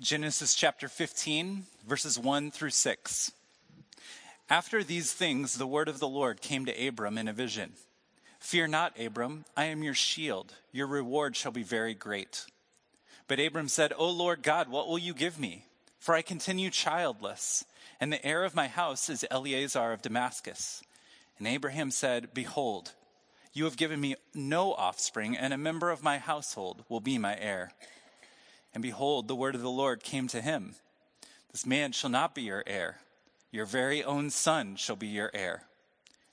Genesis chapter 15, verses 1 through 6. After these things, the word of the Lord came to Abram in a vision Fear not, Abram, I am your shield. Your reward shall be very great. But Abram said, O Lord God, what will you give me? For I continue childless, and the heir of my house is Eleazar of Damascus. And Abraham said, Behold, you have given me no offspring, and a member of my household will be my heir. And behold, the word of the Lord came to him This man shall not be your heir, your very own son shall be your heir.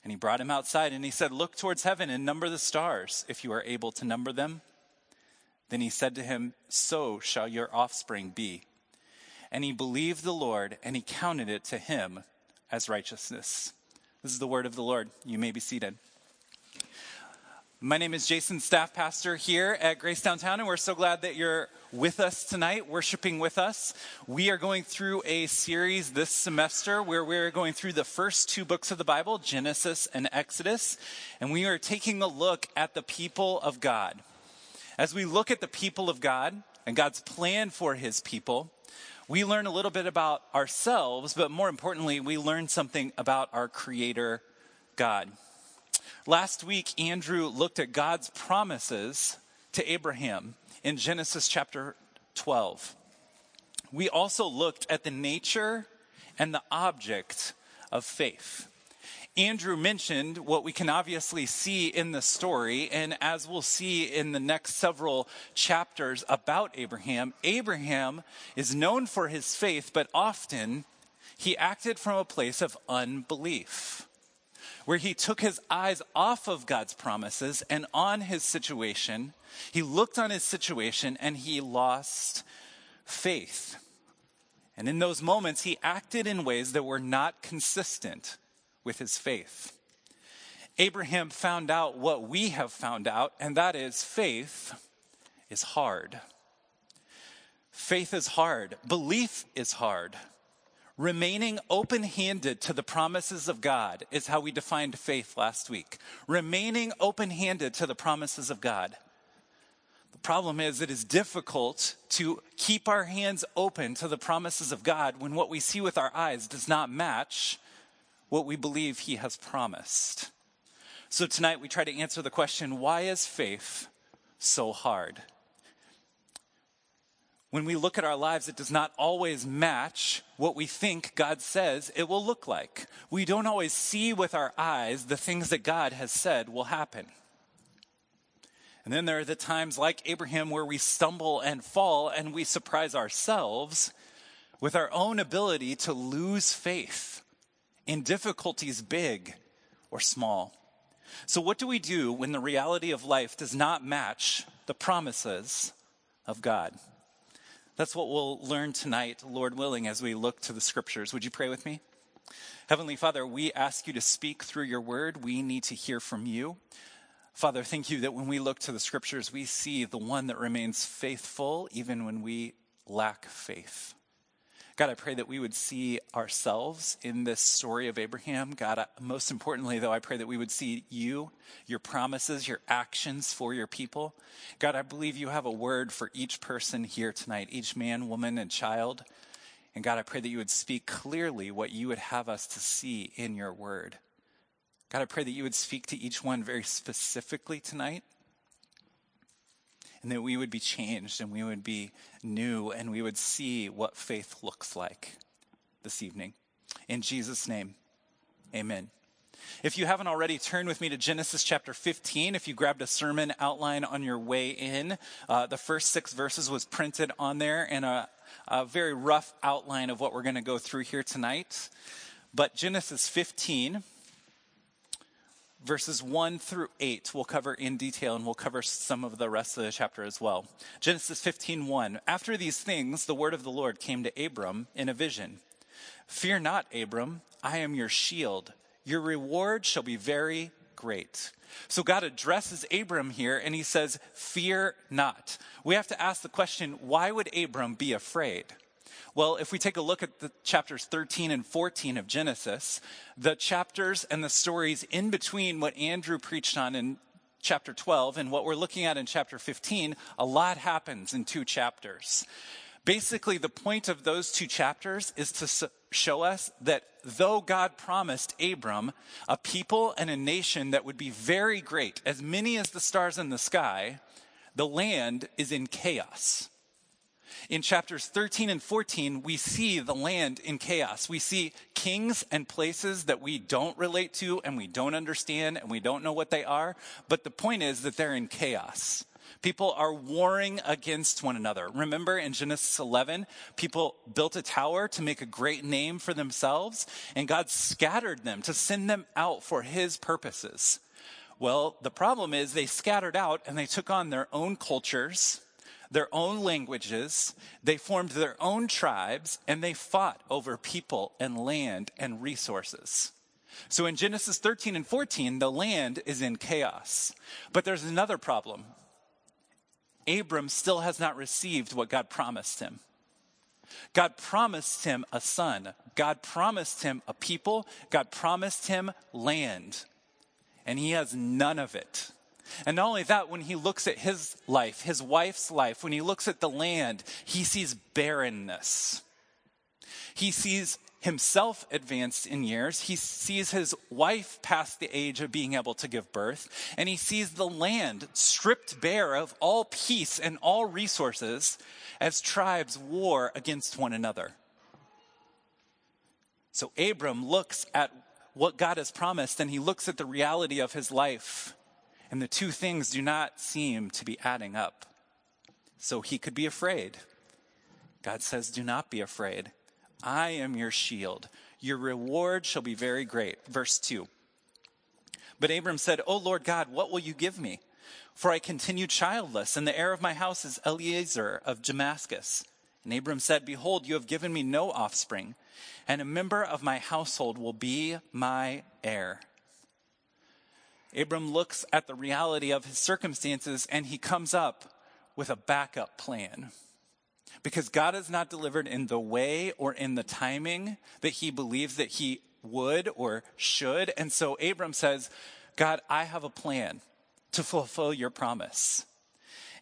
And he brought him outside and he said, Look towards heaven and number the stars, if you are able to number them. Then he said to him, So shall your offspring be. And he believed the Lord, and he counted it to him as righteousness. This is the word of the Lord. You may be seated. My name is Jason, staff pastor here at Grace Downtown, and we're so glad that you're with us tonight, worshiping with us. We are going through a series this semester where we're going through the first two books of the Bible, Genesis and Exodus, and we are taking a look at the people of God. As we look at the people of God and God's plan for his people, we learn a little bit about ourselves, but more importantly, we learn something about our Creator, God. Last week, Andrew looked at God's promises to Abraham in Genesis chapter 12. We also looked at the nature and the object of faith. Andrew mentioned what we can obviously see in the story, and as we'll see in the next several chapters about Abraham, Abraham is known for his faith, but often he acted from a place of unbelief where he took his eyes off of God's promises and on his situation. He looked on his situation and he lost faith. And in those moments, he acted in ways that were not consistent with his faith. Abraham found out what we have found out, and that is faith is hard. Faith is hard. Belief is hard. Remaining open handed to the promises of God is how we defined faith last week. Remaining open handed to the promises of God. The problem is, it is difficult to keep our hands open to the promises of God when what we see with our eyes does not match what we believe He has promised. So tonight we try to answer the question why is faith so hard? When we look at our lives, it does not always match what we think God says it will look like. We don't always see with our eyes the things that God has said will happen. And then there are the times like Abraham where we stumble and fall and we surprise ourselves with our own ability to lose faith in difficulties big or small. So, what do we do when the reality of life does not match the promises of God? That's what we'll learn tonight, Lord willing, as we look to the scriptures. Would you pray with me? Heavenly Father, we ask you to speak through your word. We need to hear from you. Father, thank you that when we look to the scriptures, we see the one that remains faithful even when we lack faith. God, I pray that we would see ourselves in this story of Abraham. God, uh, most importantly, though, I pray that we would see you, your promises, your actions for your people. God, I believe you have a word for each person here tonight, each man, woman, and child. And God, I pray that you would speak clearly what you would have us to see in your word. God, I pray that you would speak to each one very specifically tonight and that we would be changed and we would be new and we would see what faith looks like this evening. In Jesus' name, amen. If you haven't already, turn with me to Genesis chapter 15. If you grabbed a sermon outline on your way in, uh, the first six verses was printed on there and a, a very rough outline of what we're going to go through here tonight. But Genesis 15, verses 1 through 8 we'll cover in detail and we'll cover some of the rest of the chapter as well. Genesis 15 1 after these things the word of the lord came to abram in a vision. Fear not abram i am your shield. Your reward shall be very great. So god addresses abram here and he says fear not. We have to ask the question why would abram be afraid well, if we take a look at the chapters 13 and 14 of Genesis, the chapters and the stories in between what Andrew preached on in chapter 12 and what we're looking at in chapter 15, a lot happens in two chapters. Basically, the point of those two chapters is to show us that though God promised Abram a people and a nation that would be very great, as many as the stars in the sky, the land is in chaos. In chapters 13 and 14, we see the land in chaos. We see kings and places that we don't relate to and we don't understand and we don't know what they are. But the point is that they're in chaos. People are warring against one another. Remember in Genesis 11, people built a tower to make a great name for themselves, and God scattered them to send them out for his purposes. Well, the problem is they scattered out and they took on their own cultures, their own languages, they formed their own tribes, and they fought over people and land and resources. So in Genesis 13 and 14, the land is in chaos. But there's another problem. Abram still has not received what God promised him. God promised him a son. God promised him a people. God promised him land. And he has none of it. And not only that, when he looks at his life, his wife's life, when he looks at the land, he sees barrenness. He sees himself advanced in years. He sees his wife past the age of being able to give birth. And he sees the land stripped bare of all peace and all resources as tribes war against one another. So Abram looks at what God has promised and he looks at the reality of his life. And the two things do not seem to be adding up. So he could be afraid. God says, Do not be afraid. I am your shield. Your reward shall be very great. Verse 2. But Abram said, O Lord God, what will you give me? For I continue childless, and the heir of my house is Eliezer of Damascus. And Abram said, Behold, you have given me no offspring, and a member of my household will be my heir. Abram looks at the reality of his circumstances and he comes up with a backup plan because God has not delivered in the way or in the timing that he believes that he would or should. And so Abram says, God, I have a plan to fulfill your promise.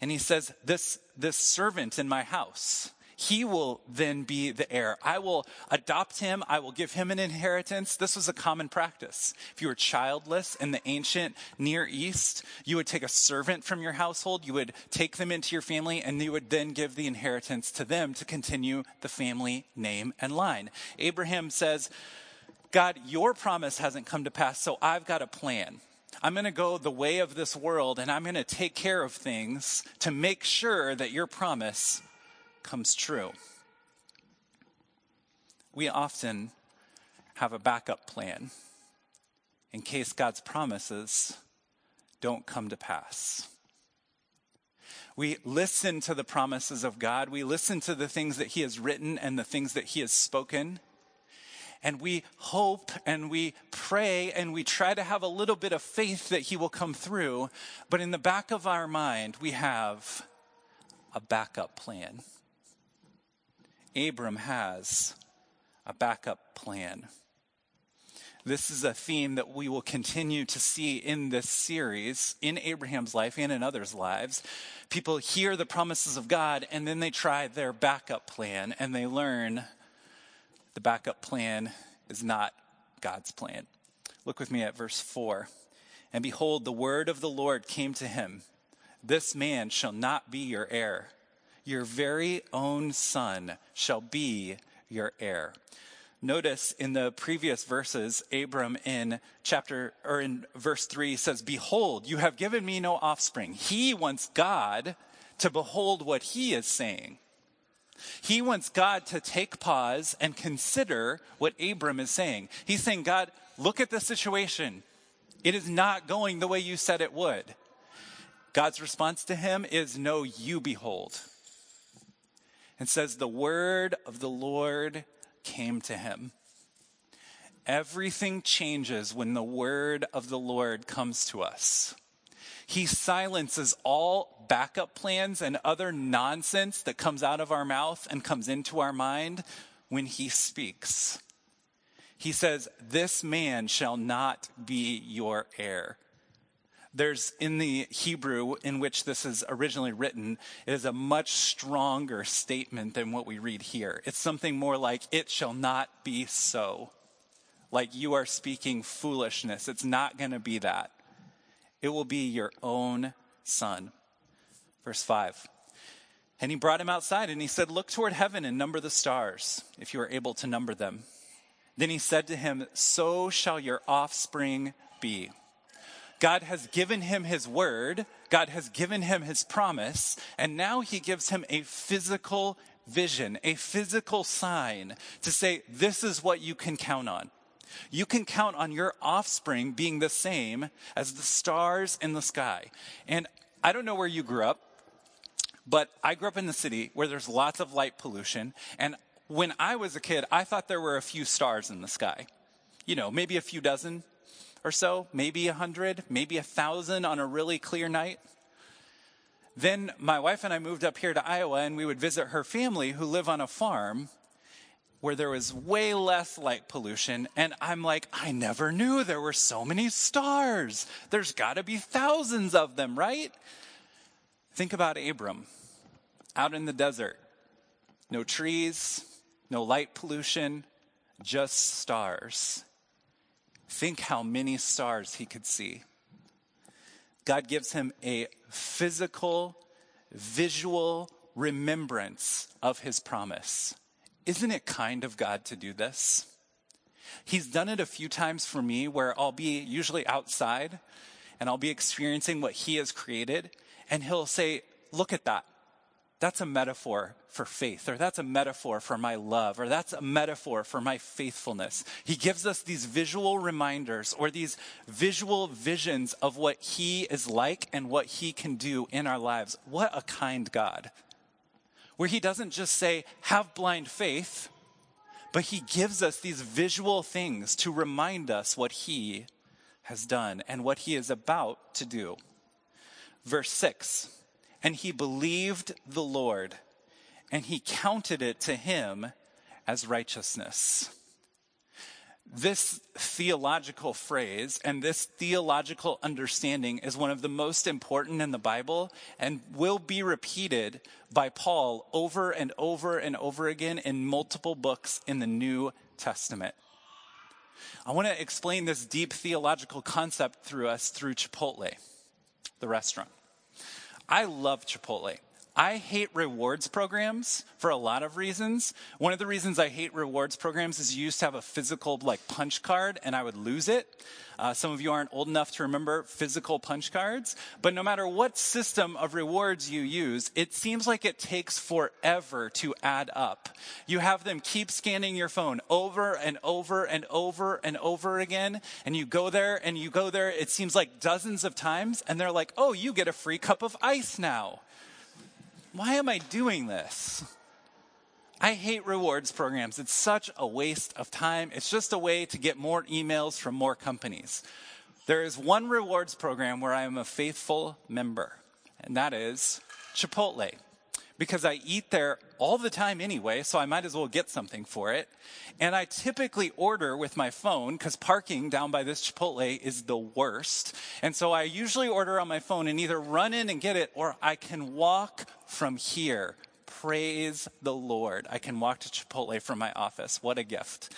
And he says, this, this servant in my house, he will then be the heir. I will adopt him. I will give him an inheritance. This was a common practice. If you were childless in the ancient Near East, you would take a servant from your household, you would take them into your family, and you would then give the inheritance to them to continue the family name and line. Abraham says, God, your promise hasn't come to pass, so I've got a plan. I'm going to go the way of this world and I'm going to take care of things to make sure that your promise comes true. We often have a backup plan in case God's promises don't come to pass. We listen to the promises of God. We listen to the things that He has written and the things that He has spoken. And we hope and we pray and we try to have a little bit of faith that He will come through. But in the back of our mind, we have a backup plan. Abram has a backup plan. This is a theme that we will continue to see in this series, in Abraham's life and in others' lives. People hear the promises of God and then they try their backup plan and they learn the backup plan is not God's plan. Look with me at verse 4. And behold, the word of the Lord came to him This man shall not be your heir your very own son shall be your heir. Notice in the previous verses, Abram in chapter or in verse three says, Behold, you have given me no offspring. He wants God to behold what he is saying. He wants God to take pause and consider what Abram is saying. He's saying, God, look at the situation. It is not going the way you said it would. God's response to him is, No, you behold and says, The word of the Lord came to him. Everything changes when the word of the Lord comes to us. He silences all backup plans and other nonsense that comes out of our mouth and comes into our mind when he speaks. He says, This man shall not be your heir. There's in the Hebrew in which this is originally written, it is a much stronger statement than what we read here. It's something more like, It shall not be so. Like you are speaking foolishness. It's not going to be that. It will be your own son. Verse 5. And he brought him outside and he said, Look toward heaven and number the stars, if you are able to number them. Then he said to him, So shall your offspring be. God has given him his word, God has given him his promise, and now he gives him a physical vision, a physical sign to say, This is what you can count on. You can count on your offspring being the same as the stars in the sky. And I don't know where you grew up, but I grew up in the city where there's lots of light pollution. And when I was a kid, I thought there were a few stars in the sky. You know, maybe a few dozen or so, maybe a hundred, maybe a thousand on a really clear night. Then my wife and I moved up here to Iowa and we would visit her family who live on a farm where there was way less light pollution. And I'm like, I never knew there were so many stars. There's got to be thousands of them, right? Think about Abram out in the desert. No trees, no light pollution, just stars. Think how many stars he could see. God gives him a physical, visual remembrance of his promise. Isn't it kind of God to do this? He's done it a few times for me where I'll be usually outside and I'll be experiencing what He has created, and He'll say, Look at that. That's a metaphor for faith, or that's a metaphor for my love, or that's a metaphor for my faithfulness. He gives us these visual reminders or these visual visions of what He is like and what He can do in our lives. What a kind God where he doesn't just say, have blind faith, but he gives us these visual things to remind us what he has done and what he is about to do. Verse 6 And he believed the Lord, and he counted it to him as righteousness this theological phrase and this theological understanding is one of the most important in the Bible and will be repeated by Paul over and over and over again in multiple books in the New Testament. I want to explain this deep theological concept through us through Chipotle, the restaurant. I love Chipotle. I hate rewards programs for a lot of reasons. One of the reasons I hate rewards programs is you used to have a physical like punch card and I would lose it. Uh, some of you aren't old enough to remember physical punch cards, but no matter what system of rewards you use, it seems like it takes forever to add up. You have them keep scanning your phone over and over and over and over again, and you go there and you go there, it seems like dozens of times, and they're like, oh, you get a free cup of ice now why am I doing this? I hate rewards programs. It's such a waste of time. It's just a way to get more emails from more companies. There is one rewards program where I am a faithful member, and that is Chipotle because I eat there all the time anyway, so I might as well get something for it. And I typically order with my phone because parking down by this Chipotle is the worst. And so I usually order on my phone and either run in and get it or I can walk from here. Praise the Lord. I can walk to Chipotle from my office. What a gift.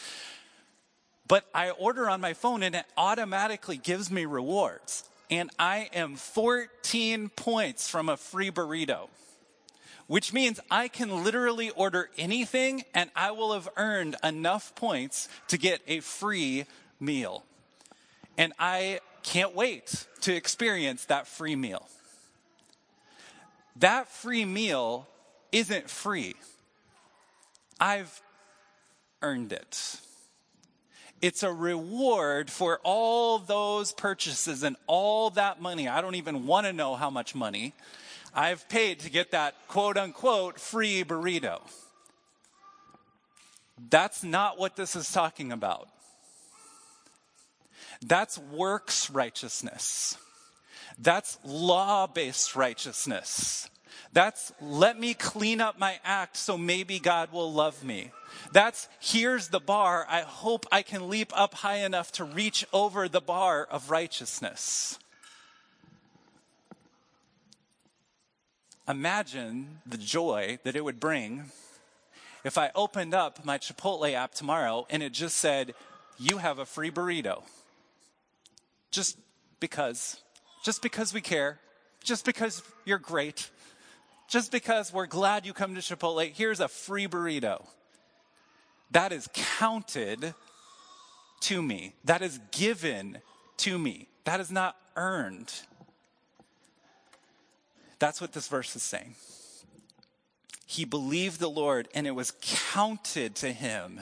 But I order on my phone and it automatically gives me rewards. And I am 14 points from a free burrito which means I can literally order anything and I will have earned enough points to get a free meal. And I can't wait to experience that free meal. That free meal isn't free. I've earned it. It's a reward for all those purchases and all that money. I don't even want to know how much money I've paid to get that quote unquote free burrito. That's not what this is talking about. That's works righteousness. That's law based righteousness. That's let me clean up my act so maybe God will love me. That's here's the bar. I hope I can leap up high enough to reach over the bar of righteousness. Imagine the joy that it would bring if I opened up my Chipotle app tomorrow and it just said, You have a free burrito. Just because. Just because we care. Just because you're great. Just because we're glad you come to Chipotle. Here's a free burrito. That is counted to me. That is given to me. That is not earned. That's what this verse is saying. He believed the Lord and it was counted to him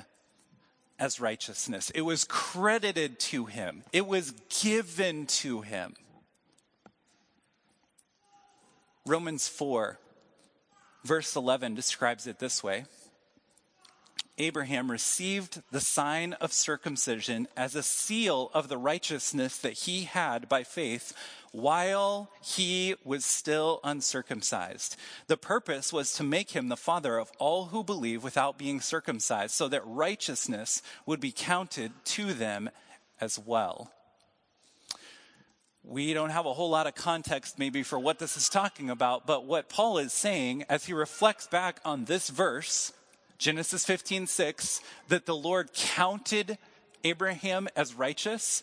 as righteousness. It was credited to him. It was given to him. Romans 4, verse 11 describes it this way Abraham received the sign of circumcision as a seal of the righteousness that he had by faith while he was still uncircumcised. The purpose was to make him the father of all who believe without being circumcised, so that righteousness would be counted to them as well. We don't have a whole lot of context maybe for what this is talking about, but what Paul is saying as he reflects back on this verse Genesis 15, 6, that the Lord counted Abraham as righteous.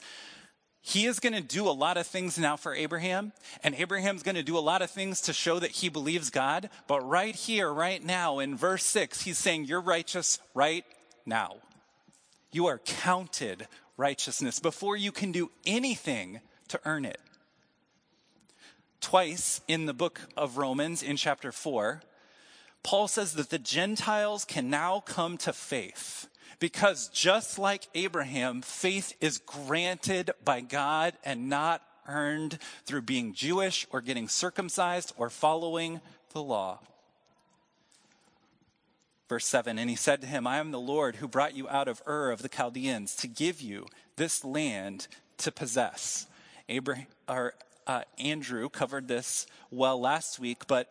He is going to do a lot of things now for Abraham, and Abraham's going to do a lot of things to show that he believes God. But right here, right now, in verse 6, he's saying, You're righteous right now. You are counted righteousness before you can do anything to earn it. Twice in the book of Romans, in chapter 4, Paul says that the Gentiles can now come to faith because just like Abraham, faith is granted by God and not earned through being Jewish or getting circumcised or following the law. Verse 7 And he said to him, I am the Lord who brought you out of Ur of the Chaldeans to give you this land to possess. Abraham, or, uh, Andrew covered this well last week, but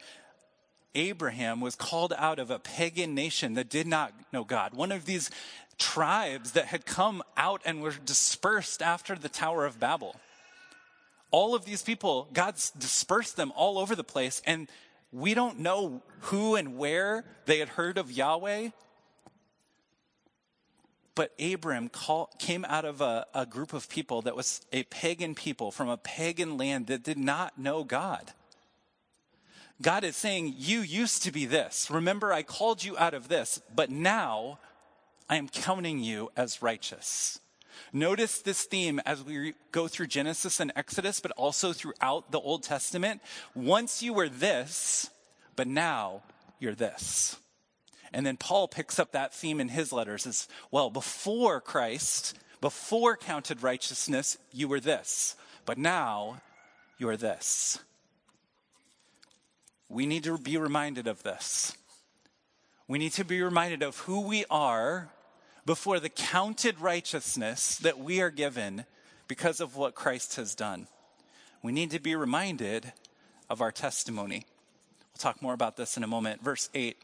Abraham was called out of a pagan nation that did not know God, one of these tribes that had come out and were dispersed after the Tower of Babel. All of these people, God's dispersed them all over the place, and we don't know who and where they had heard of Yahweh. But Abram call, came out of a, a group of people that was a pagan people from a pagan land that did not know God. God is saying, You used to be this. Remember, I called you out of this, but now I am counting you as righteous. Notice this theme as we go through Genesis and Exodus, but also throughout the Old Testament. Once you were this, but now you're this. And then Paul picks up that theme in his letters as well. Before Christ, before counted righteousness, you were this, but now you're this. We need to be reminded of this. We need to be reminded of who we are before the counted righteousness that we are given because of what Christ has done. We need to be reminded of our testimony. We'll talk more about this in a moment. Verse 8.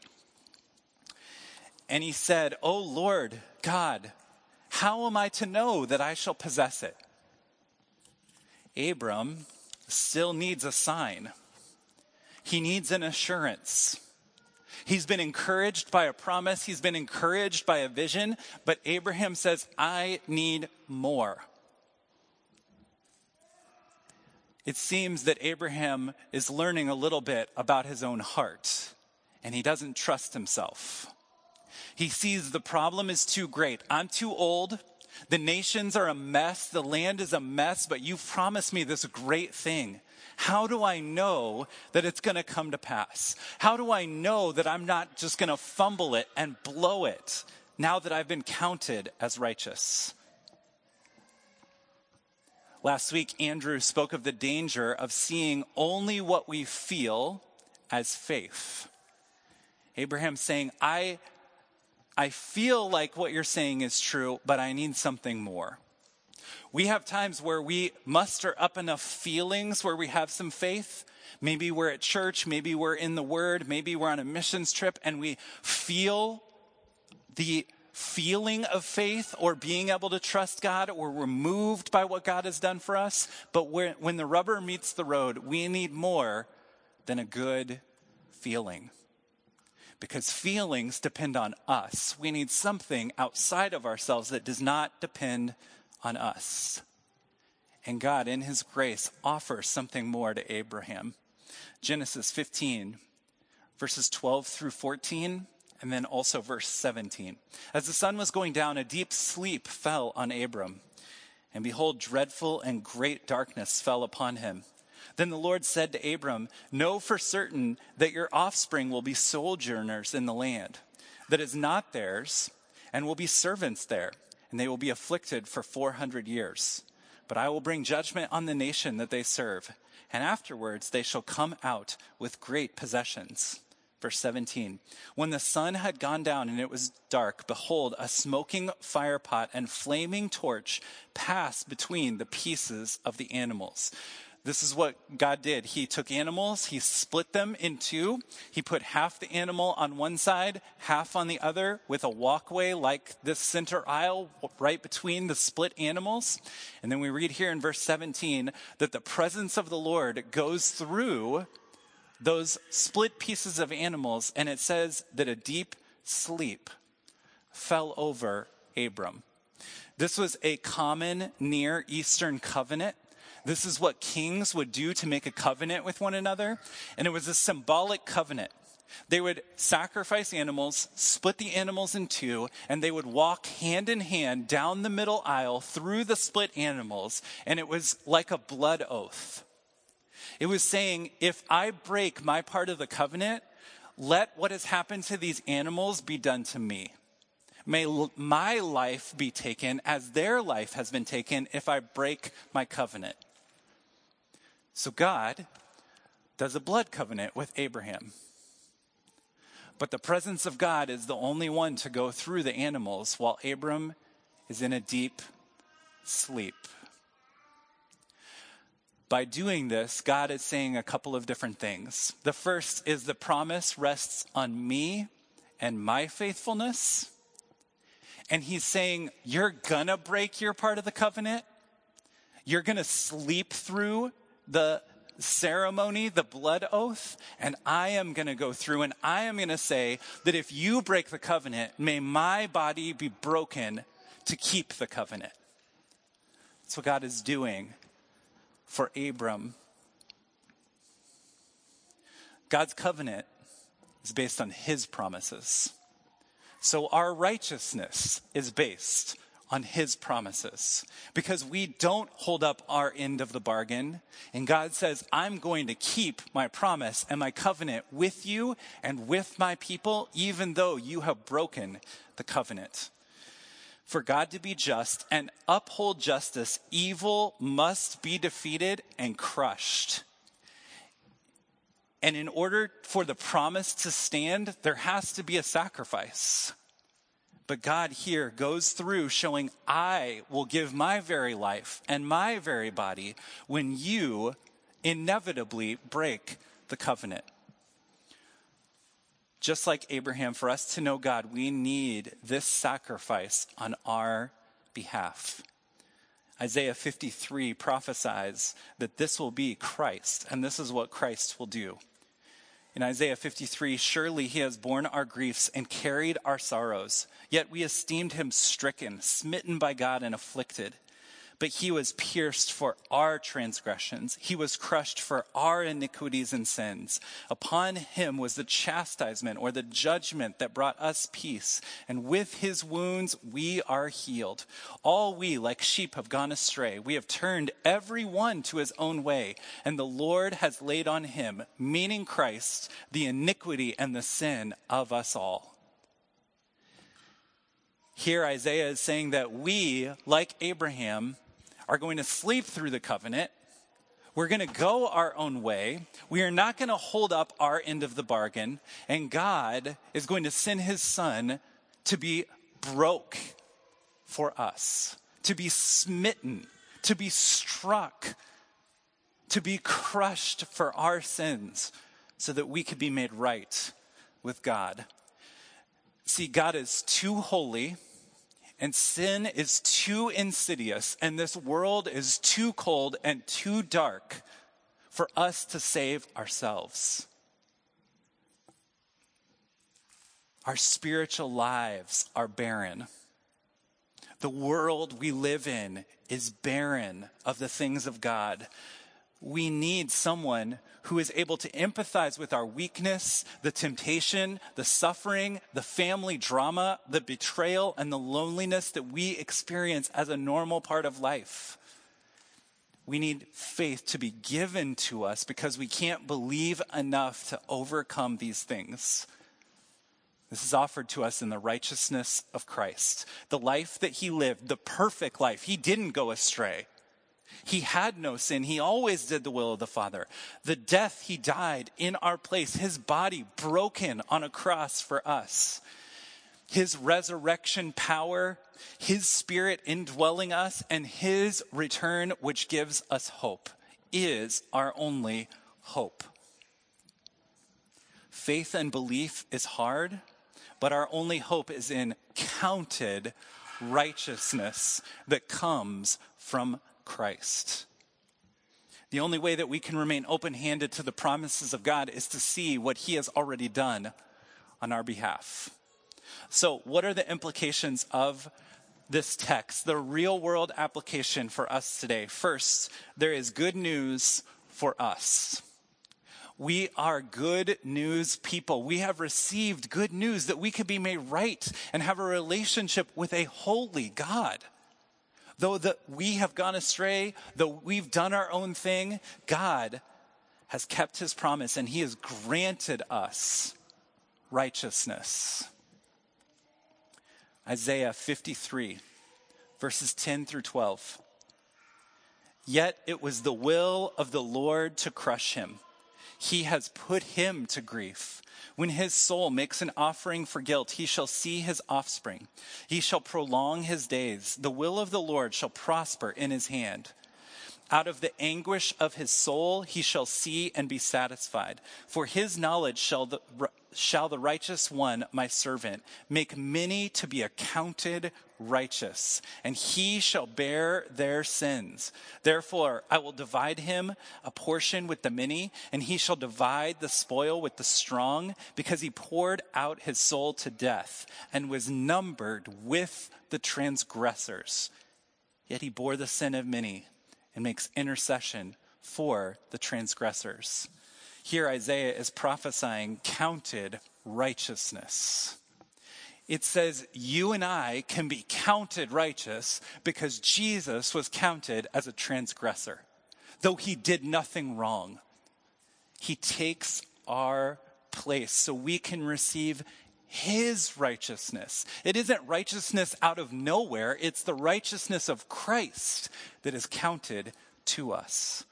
And he said, O Lord God, how am I to know that I shall possess it? Abram still needs a sign. He needs an assurance. He's been encouraged by a promise, he's been encouraged by a vision, but Abraham says, I need more. It seems that Abraham is learning a little bit about his own heart, and he doesn't trust himself. He sees the problem is too great. I'm too old. The nations are a mess. The land is a mess, but you've promised me this great thing. How do I know that it's going to come to pass? How do I know that I'm not just going to fumble it and blow it now that I've been counted as righteous? Last week, Andrew spoke of the danger of seeing only what we feel as faith. Abraham saying, I, I feel like what you're saying is true, but I need something more. We have times where we muster up enough feelings where we have some faith. Maybe we're at church, maybe we're in the Word, maybe we're on a missions trip and we feel the feeling of faith or being able to trust God or we're moved by what God has done for us. But when the rubber meets the road, we need more than a good feeling. Because feelings depend on us. We need something outside of ourselves that does not depend on us. And God, in His grace, offers something more to Abraham. Genesis 15, verses 12 through 14, and then also verse 17. As the sun was going down, a deep sleep fell on Abram. And behold, dreadful and great darkness fell upon him. Then the Lord said to Abram, Know for certain that your offspring will be sojourners in the land that is not theirs, and will be servants there, and they will be afflicted for 400 years. But I will bring judgment on the nation that they serve, and afterwards they shall come out with great possessions. Verse 17 When the sun had gone down and it was dark, behold, a smoking firepot and flaming torch passed between the pieces of the animals. This is what God did. He took animals, he split them in two. He put half the animal on one side, half on the other, with a walkway like this center aisle right between the split animals. And then we read here in verse 17 that the presence of the Lord goes through those split pieces of animals, and it says that a deep sleep fell over Abram. This was a common Near Eastern covenant this is what kings would do to make a covenant with one another. And it was a symbolic covenant. They would sacrifice animals, split the animals in two, and they would walk hand in hand down the middle aisle through the split animals. And it was like a blood oath. It was saying, if I break my part of the covenant, let what has happened to these animals be done to me. May my life be taken as their life has been taken if I break my covenant. So God does a blood covenant with Abraham. But the presence of God is the only one to go through the animals while Abram is in a deep sleep. By doing this, God is saying a couple of different things. The first is the promise rests on me and my faithfulness. And he's saying, You're gonna break your part of the covenant. You're gonna sleep through the ceremony, the blood oath, and I am going to go through and I am going to say that if you break the covenant, may my body be broken to keep the covenant. That's what God is doing for Abram. God's covenant is based on his promises. So our righteousness is based on his promises because we don't hold up our end of the bargain. And God says, I'm going to keep my promise and my covenant with you and with my people, even though you have broken the covenant. For God to be just and uphold justice, evil must be defeated and crushed. And in order for the promise to stand, there has to be a sacrifice. But God here goes through showing, I will give my very life and my very body when you inevitably break the covenant. Just like Abraham, for us to know God, we need this sacrifice on our behalf. Isaiah 53 prophesies that this will be Christ, and this is what Christ will do. In Isaiah 53, surely he has borne our griefs and carried our sorrows. Yet we esteemed him stricken, smitten by God, and afflicted. But he was pierced for our transgressions. He was crushed for our iniquities and sins. Upon him was the chastisement or the judgment that brought us peace. And with his wounds we are healed. All we, like sheep, have gone astray. We have turned every one to his own way. And the Lord has laid on him, meaning Christ, the iniquity and the sin of us all. Here, Isaiah is saying that we, like Abraham, are going to sleep through the covenant. We're going to go our own way. We are not going to hold up our end of the bargain. And God is going to send his son to be broke for us, to be smitten, to be struck, to be crushed for our sins so that we could be made right with God. See, God is too holy and sin is too insidious, and this world is too cold and too dark for us to save ourselves. Our spiritual lives are barren. The world we live in is barren of the things of God. We need someone who is able to empathize with our weakness, the temptation, the suffering, the family drama, the betrayal, and the loneliness that we experience as a normal part of life. We need faith to be given to us because we can't believe enough to overcome these things. This is offered to us in the righteousness of Christ. The life that he lived, the perfect life. He didn't go astray. He had no sin. He always did the will of the Father. The death he died in our place, his body broken on a cross for us. His resurrection power, his spirit indwelling us, and his return, which gives us hope, is our only hope. Faith and belief is hard but our only hope is in counted righteousness that comes from Christ. The only way that we can remain open handed to the promises of God is to see what He has already done on our behalf. So, what are the implications of this text, the real world application for us today? First, there is good news for us. We are good news people. We have received good news that we can be made right and have a relationship with a holy God. Though that we have gone astray, though we've done our own thing, God has kept his promise and he has granted us righteousness. Isaiah 53, verses 10 through 12. Yet it was the will of the Lord to crush him. He has put him to grief. When his soul makes an offering for guilt, he shall see his offspring. He shall prolong his days. The will of the Lord shall prosper in his hand. Out of the anguish of his soul he shall see and be satisfied. For his knowledge shall the, shall the righteous one, my servant, make many to be accounted righteous, and he shall bear their sins. Therefore, I will divide him a portion with the many, and he shall divide the spoil with the strong, because he poured out his soul to death and was numbered with the transgressors. Yet he bore the sin of many and makes intercession for the transgressors. Here, Isaiah is prophesying counted righteousness. It says you and I can be counted righteous because Jesus was counted as a transgressor. Though he did nothing wrong, he takes our place so we can receive his righteousness. It isn't righteousness out of nowhere, it's the righteousness of Christ that is counted to us.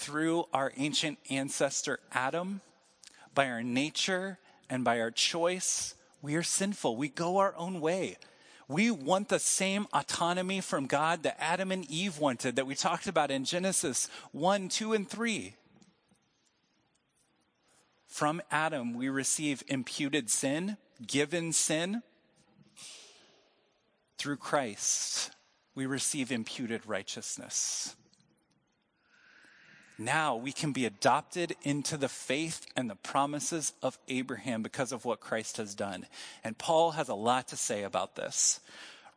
through our ancient ancestor Adam, by our nature and by our choice, we are sinful. We go our own way. We want the same autonomy from God that Adam and Eve wanted, that we talked about in Genesis 1, 2, and 3. From Adam, we receive imputed sin, given sin. Through Christ, we receive imputed righteousness now we can be adopted into the faith and the promises of Abraham because of what Christ has done. And Paul has a lot to say about this.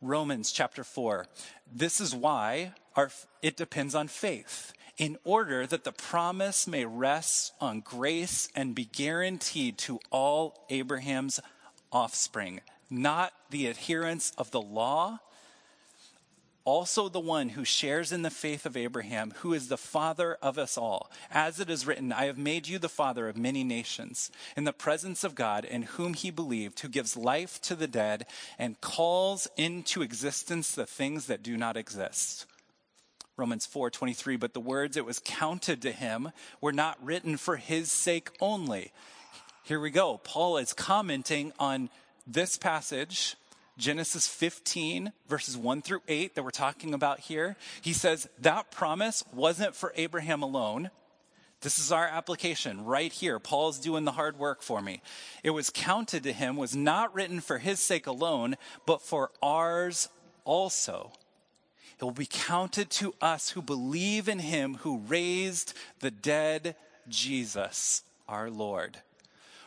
Romans chapter 4. This is why our, it depends on faith, in order that the promise may rest on grace and be guaranteed to all Abraham's offspring, not the adherents of the law also the one who shares in the faith of Abraham, who is the father of us all. As it is written, I have made you the father of many nations, in the presence of God, in whom he believed, who gives life to the dead and calls into existence the things that do not exist. Romans 4:23 but the words it was counted to him were not written for his sake only. Here we go. Paul is commenting on this passage Genesis 15, verses 1 through 8, that we're talking about here, he says that promise wasn't for Abraham alone. This is our application right here. Paul's doing the hard work for me. It was counted to him, was not written for his sake alone, but for ours also. It will be counted to us who believe in him who raised the dead Jesus, our Lord.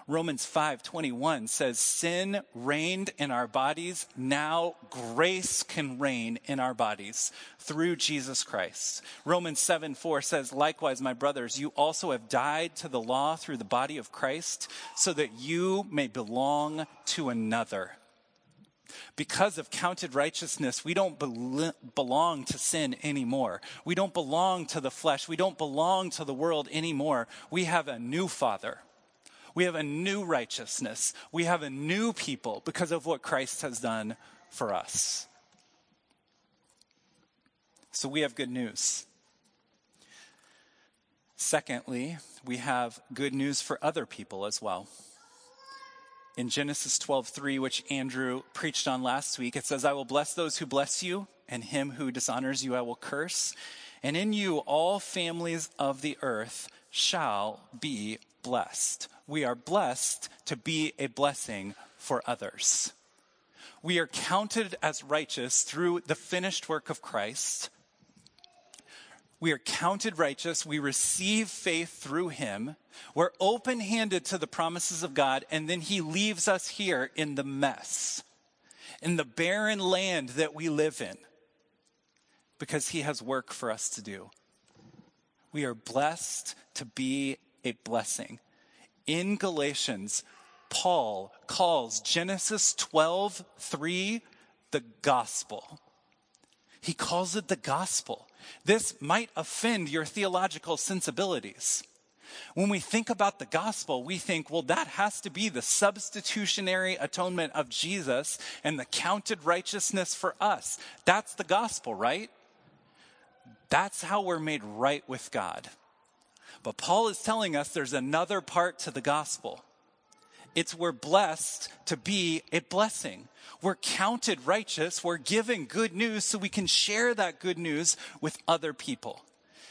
Romans 5:21 says sin reigned in our bodies, now grace can reign in our bodies through Jesus Christ. Romans 7:4 says likewise my brothers you also have died to the law through the body of Christ so that you may belong to another. Because of counted righteousness, we don't be- belong to sin anymore. We don't belong to the flesh. We don't belong to the world anymore. We have a new father. We have a new righteousness. We have a new people because of what Christ has done for us. So we have good news. Secondly, we have good news for other people as well. In Genesis 12:3, which Andrew preached on last week, it says, "I will bless those who bless you, and him who dishonors you I will curse, and in you all families of the earth shall be blessed. We are blessed to be a blessing for others. We are counted as righteous through the finished work of Christ. We are counted righteous. We receive faith through him. We're open handed to the promises of God, and then he leaves us here in the mess, in the barren land that we live in, because he has work for us to do. We are blessed to be a blessing. In Galatians, Paul calls Genesis 12, 3 the gospel. He calls it the gospel. This might offend your theological sensibilities. When we think about the gospel, we think, well, that has to be the substitutionary atonement of Jesus and the counted righteousness for us. That's the gospel, right? That's how we're made right with God. But Paul is telling us there's another part to the gospel. It's we're blessed to be a blessing. We're counted righteous. We're given good news so we can share that good news with other people.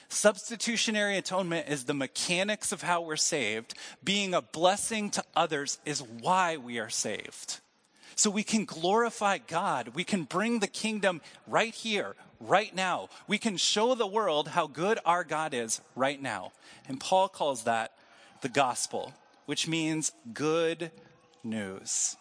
Substitutionary atonement is the mechanics of how we're saved. Being a blessing to others is why we are saved. So we can glorify God. We can bring the kingdom right here, right now. We can show the world how good our God is right now. And Paul calls that the gospel, which means good news.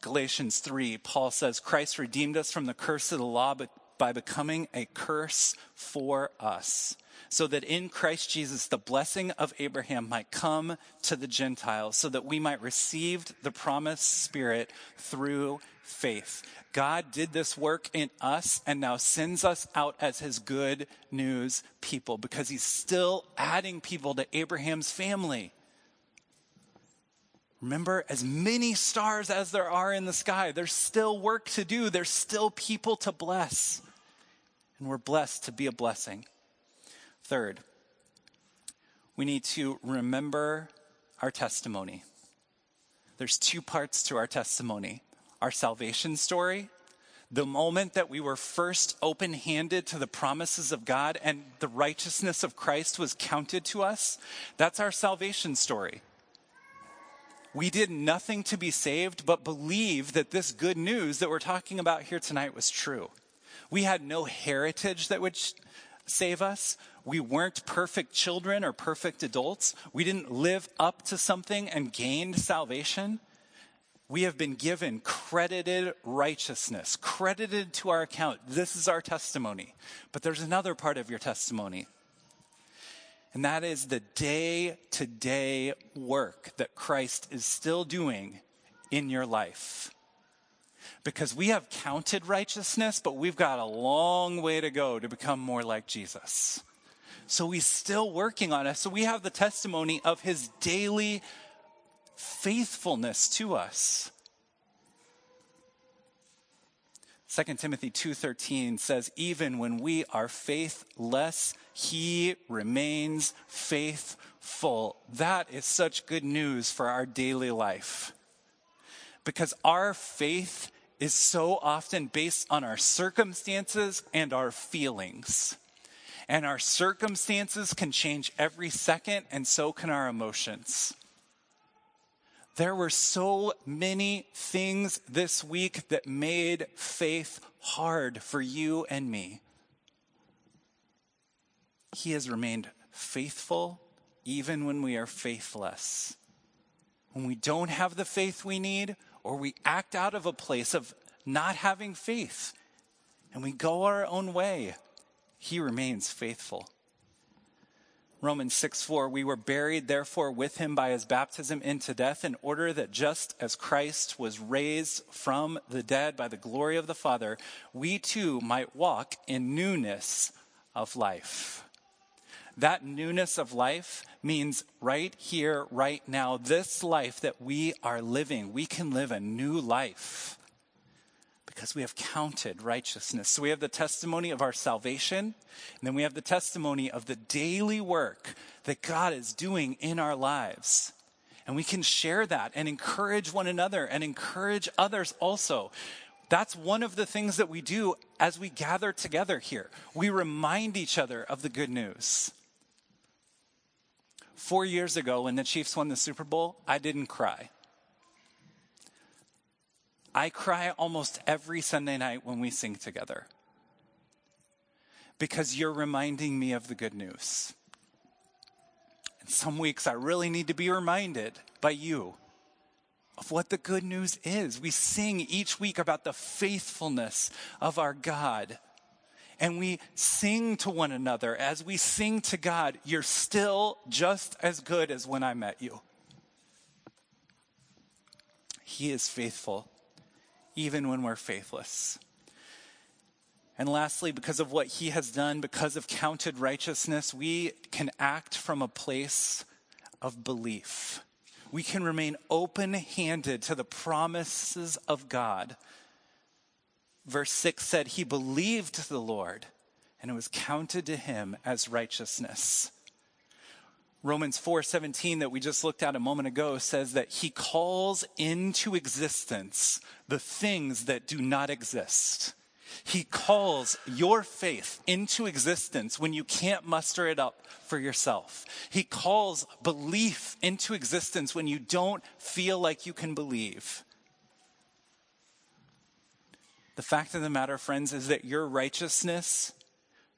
Galatians 3, Paul says, Christ redeemed us from the curse of the law by becoming a curse for us so that in Christ Jesus the blessing of Abraham might come to the Gentiles, so that we might receive the promised Spirit through faith. God did this work in us and now sends us out as his good news people because he's still adding people to Abraham's family. Remember, as many stars as there are in the sky, there's still work to do. There's still people to bless. And we're blessed to be a blessing. Third, we need to remember our testimony. There's two parts to our testimony our salvation story, the moment that we were first open handed to the promises of God and the righteousness of Christ was counted to us. That's our salvation story. We did nothing to be saved, but believe that this good news that we're talking about here tonight was true. We had no heritage that would save us. We weren't perfect children or perfect adults. We didn't live up to something and gained salvation. We have been given credited righteousness, credited to our account. This is our testimony. But there's another part of your testimony. And that is the day to day work that Christ is still doing in your life because we have counted righteousness, but we've got a long way to go to become more like Jesus. So he's still working on us. So we have the testimony of his daily faithfulness to us. 2 Timothy 2:13 says even when we are faithless he remains faithful. That is such good news for our daily life. Because our faith is so often based on our circumstances and our feelings. And our circumstances can change every second, and so can our emotions. There were so many things this week that made faith hard for you and me. He has remained faithful even when we are faithless. When we don't have the faith we need, or we act out of a place of not having faith, and we go our own way, He remains faithful. Romans 6 4, we were buried therefore with him by his baptism into death, in order that just as Christ was raised from the dead by the glory of the Father, we too might walk in newness of life. That newness of life means right here, right now, this life that we are living, we can live a new life because we have counted righteousness. So we have the testimony of our salvation, and then we have the testimony of the daily work that God is doing in our lives. And we can share that and encourage one another and encourage others also. That's one of the things that we do as we gather together here. We remind each other of the good news. Four years ago, when the Chiefs won the Super Bowl, I didn't cry. I cry almost every Sunday night when we sing together because you're reminding me of the good news. And some weeks I really need to be reminded by you of what the good news is. We sing each week about the faithfulness of our God. And we sing to one another as we sing to God, you're still just as good as when I met you. He is faithful even when we're faithless. And lastly, because of what he has done, because of counted righteousness, we can act from a place of belief. We can remain open handed to the promises of God. Verse 6 said, He believed the Lord, and it was counted to him as righteousness. Romans 4:17 that we just looked at a moment ago says that he calls into existence the things that do not exist. He calls your faith into existence when you can't muster it up for yourself. He calls belief into existence when you don't feel like you can believe. The fact of the matter, friends, is that your righteousness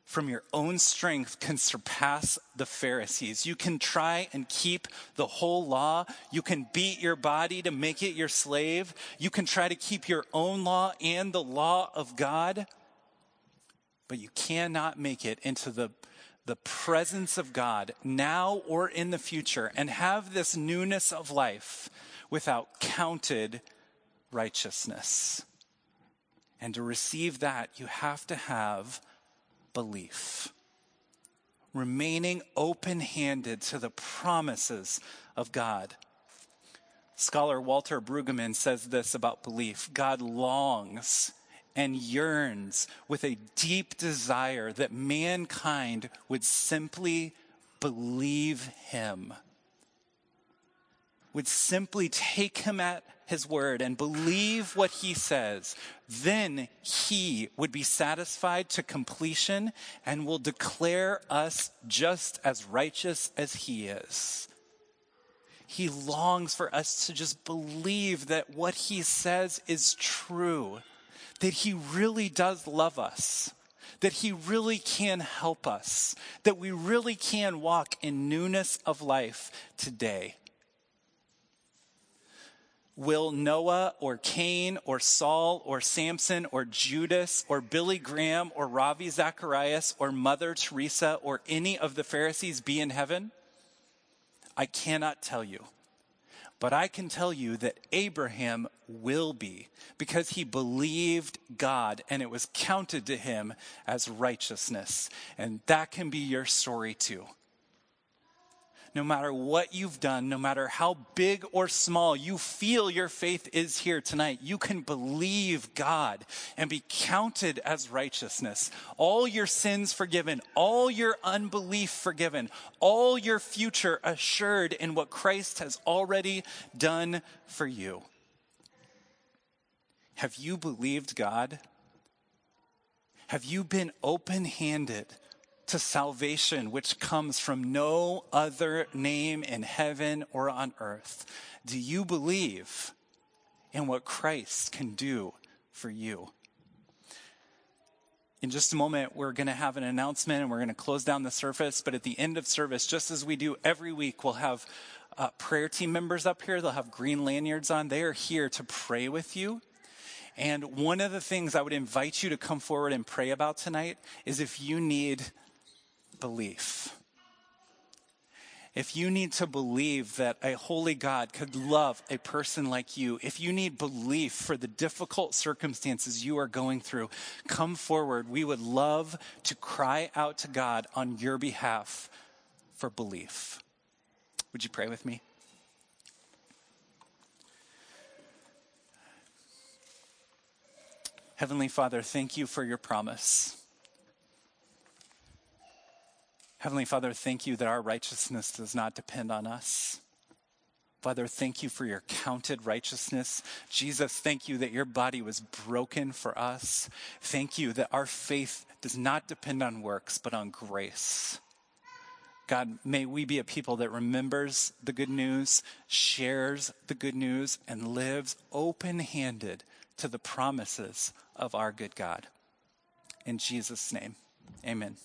from your own strength can surpass the Pharisees. You can try and keep the whole law. You can beat your body to make it your slave. You can try to keep your own law and the law of God. But you cannot make it into the, the presence of God now or in the future and have this newness of life without counted righteousness. And to receive that, you have to have belief, remaining open handed to the promises of God. Scholar Walter Brueggemann says this about belief God longs and yearns with a deep desire that mankind would simply believe him, would simply take him at his word and believe what he says, then he would be satisfied to completion and will declare us just as righteous as he is. He longs for us to just believe that what he says is true, that he really does love us that He really can help us, that we really can walk in newness of life today. Will Noah or Cain or Saul or Samson or Judas or Billy Graham or Ravi Zacharias or Mother Teresa or any of the Pharisees be in heaven? I cannot tell you. But I can tell you that Abraham will be because he believed God and it was counted to him as righteousness. And that can be your story too no matter what you've done, no matter how big or small you feel your faith is here tonight, you can believe God and be counted as righteousness. All your sins forgiven, all your unbelief forgiven, all your future assured in what Christ has already done for you. Have you believed God? Have you been open handed? To salvation, which comes from no other name in heaven or on earth. Do you believe in what Christ can do for you? in just a moment, we're going to have an announcement and we're going to close down the service. But at the end of service, just as we do every week, we'll have uh, prayer team members up here. They'll have green lanyards on. They are here to pray with you. And one of the things I would invite you to come forward and pray about tonight is if you need belief if you need to believe that a holy God could love a person like you, if you need belief for the difficult circumstances you are going through, come forward. We would love to cry out to God on your behalf for belief. Would you pray with me? Heavenly Father, thank you for your promise. Heavenly Father, thank you that our righteousness does not depend on us. Father, thank you for your counted righteousness. Jesus, thank you that your body was broken for us. Thank you that our faith does not depend on works, but on grace. God, may we be a people that remembers the good news, shares the good news, and lives open handed to the promises of our good God. In Jesus' name, amen.